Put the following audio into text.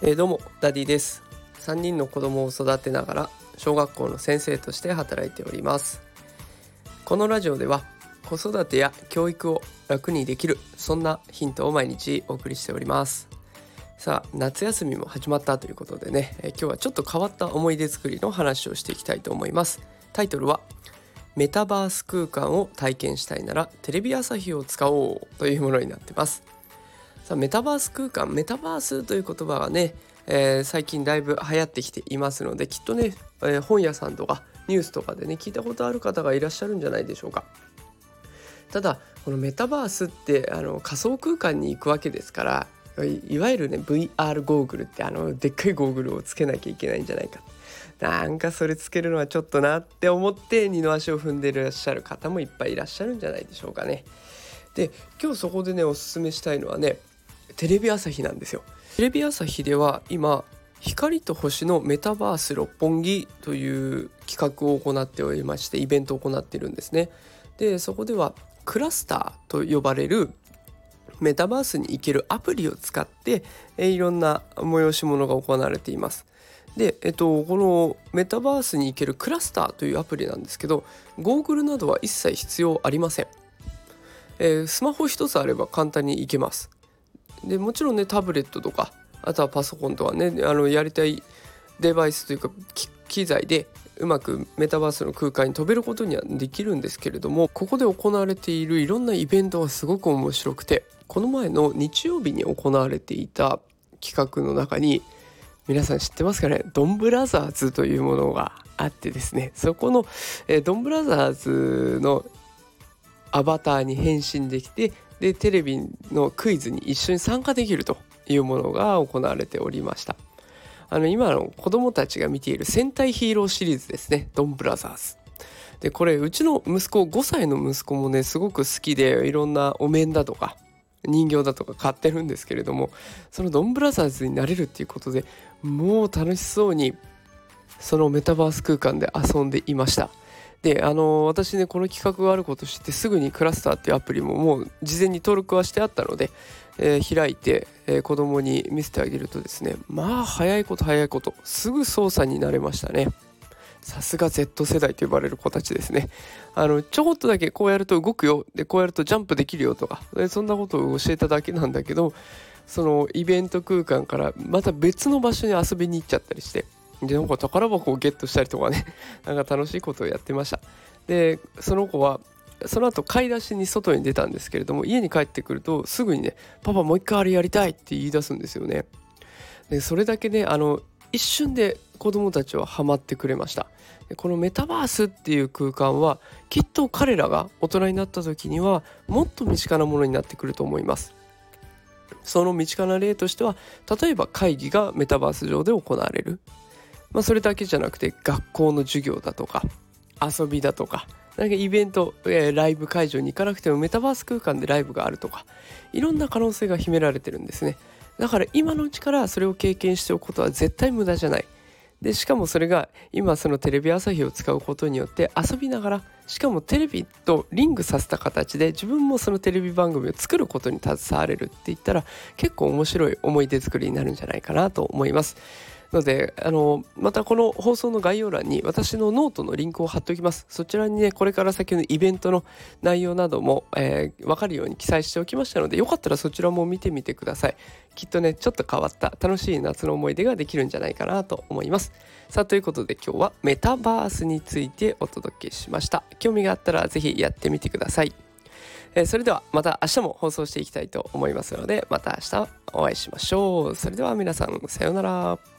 えー、どうもダディです。3人の子供を育てながら小学校の先生として働いております。このラジオでは子育てや教育を楽にできるそんなヒントを毎日お送りしております。さあ夏休みも始まったということでね、えー、今日はちょっと変わった思い出作りの話をしていきたいと思います。タイトルはメタバース空間を体験したいならテレビ朝日を使おうというものになってます。さあメタバース空間メタバースという言葉はね、えー、最近だいぶ流行ってきていますのできっとね、えー、本屋さんとかニュースとかでね聞いたことある方がいらっしゃるんじゃないでしょうか。ただこのメタバースってあの仮想空間に行くわけですからいわゆるね VR ゴーグルってあのでっかいゴーグルをつけなきゃいけないんじゃないか。なんかそれつけるのはちょっとなって思って二の足を踏んでいらっしゃる方もいっぱいいらっしゃるんじゃないでしょうかね。で今日そこでねおすすめしたいのはねテレビ朝日なんですよ。テレビ朝日では今光と星のメタバース六本木という企画を行っておりましてイベントを行っているんですね。でそこではクラスターと呼ばれるメタバースに行けるアプリを使っていろんな催し物が行われています。で、えっと、このメタバースに行けるクラスターというアプリなんですけどゴーグルなどは一切必要ありません、えー、スマホ一つあれば簡単に行けます。でもちろんねタブレットとかあとはパソコンとかねあのやりたいデバイスというか機材でうまくメタバースの空間に飛べることにはできるんですけれどもここで行われているいろんなイベントがすごく面白くてこの前の日曜日に行われていた企画の中に皆さん知ってますかね？ドンブラザーズというものがあってですねそこの、えドンブラザーズのアバターに変身できてでテレビのクイズに一緒に参加できるというものが行われておりました。あの今の子供たちが見ている戦隊ヒーローシリーズですねドンブラザーズ。でこれうちの息子5歳の息子もねすごく好きでいろんなお面だとか人形だとか買ってるんですけれどもそのドンブラザーズになれるっていうことでもう楽しそうにそのメタバース空間で遊んでいました。であの私ねこの企画があること知ってすぐにクラスターっていうアプリももう事前に登録はしてあったので、えー、開いて、えー、子供に見せてあげるとですねまあ早いこと早いことすぐ操作になれましたね。さすが Z 世代と呼ばれる子たちですね。あのちょっとだけこうやると動くよ。でこうやるとジャンプできるよとか。そんなことを教えただけなんだけどそのイベント空間からまた別の場所に遊びに行っちゃったりして。でなんか宝箱をゲットしたりとかね。なんか楽しいことをやってました。でその子はその後買い出しに外に出たんですけれども家に帰ってくるとすぐにね「パパもう一回あれやりたい」って言い出すんですよね。でそれだけねあの一瞬で子供たちはハマってくれました。このメタバースっていう空間はきっと彼らが大人になった時にはもっと身近なものになってくると思います。その身近な例としては例えば会議がメタバース上で行われる。まあ、それだけじゃなくて学校の授業だとか遊びだとかなんかイベント、えー、ライブ会場に行かなくてもメタバース空間でライブがあるとかいろんな可能性が秘められてるんですね。だから今のうちからそれを経験しておくことは絶対無駄じゃない。でしかもそれが今そのテレビ朝日を使うことによって遊びながらしかもテレビとリングさせた形で自分もそのテレビ番組を作ることに携われるって言ったら結構面白い思い出作りになるんじゃないかなと思います。のであのまたこの放送の概要欄に私のノートのリンクを貼っておきます。そちらにねこれから先のイベントの内容なども、えー、分かるように記載しておきましたのでよかったらそちらも見てみてください。きっとねちょっと変わった楽しい夏の思い出ができるんじゃないかなと思います。さあということで今日はメタバースについてお届けしました。興味があったら是非やってみてください。えー、それではまた明日も放送していきたいと思いますのでまた明日お会いしましょう。それでは皆さんさようなら。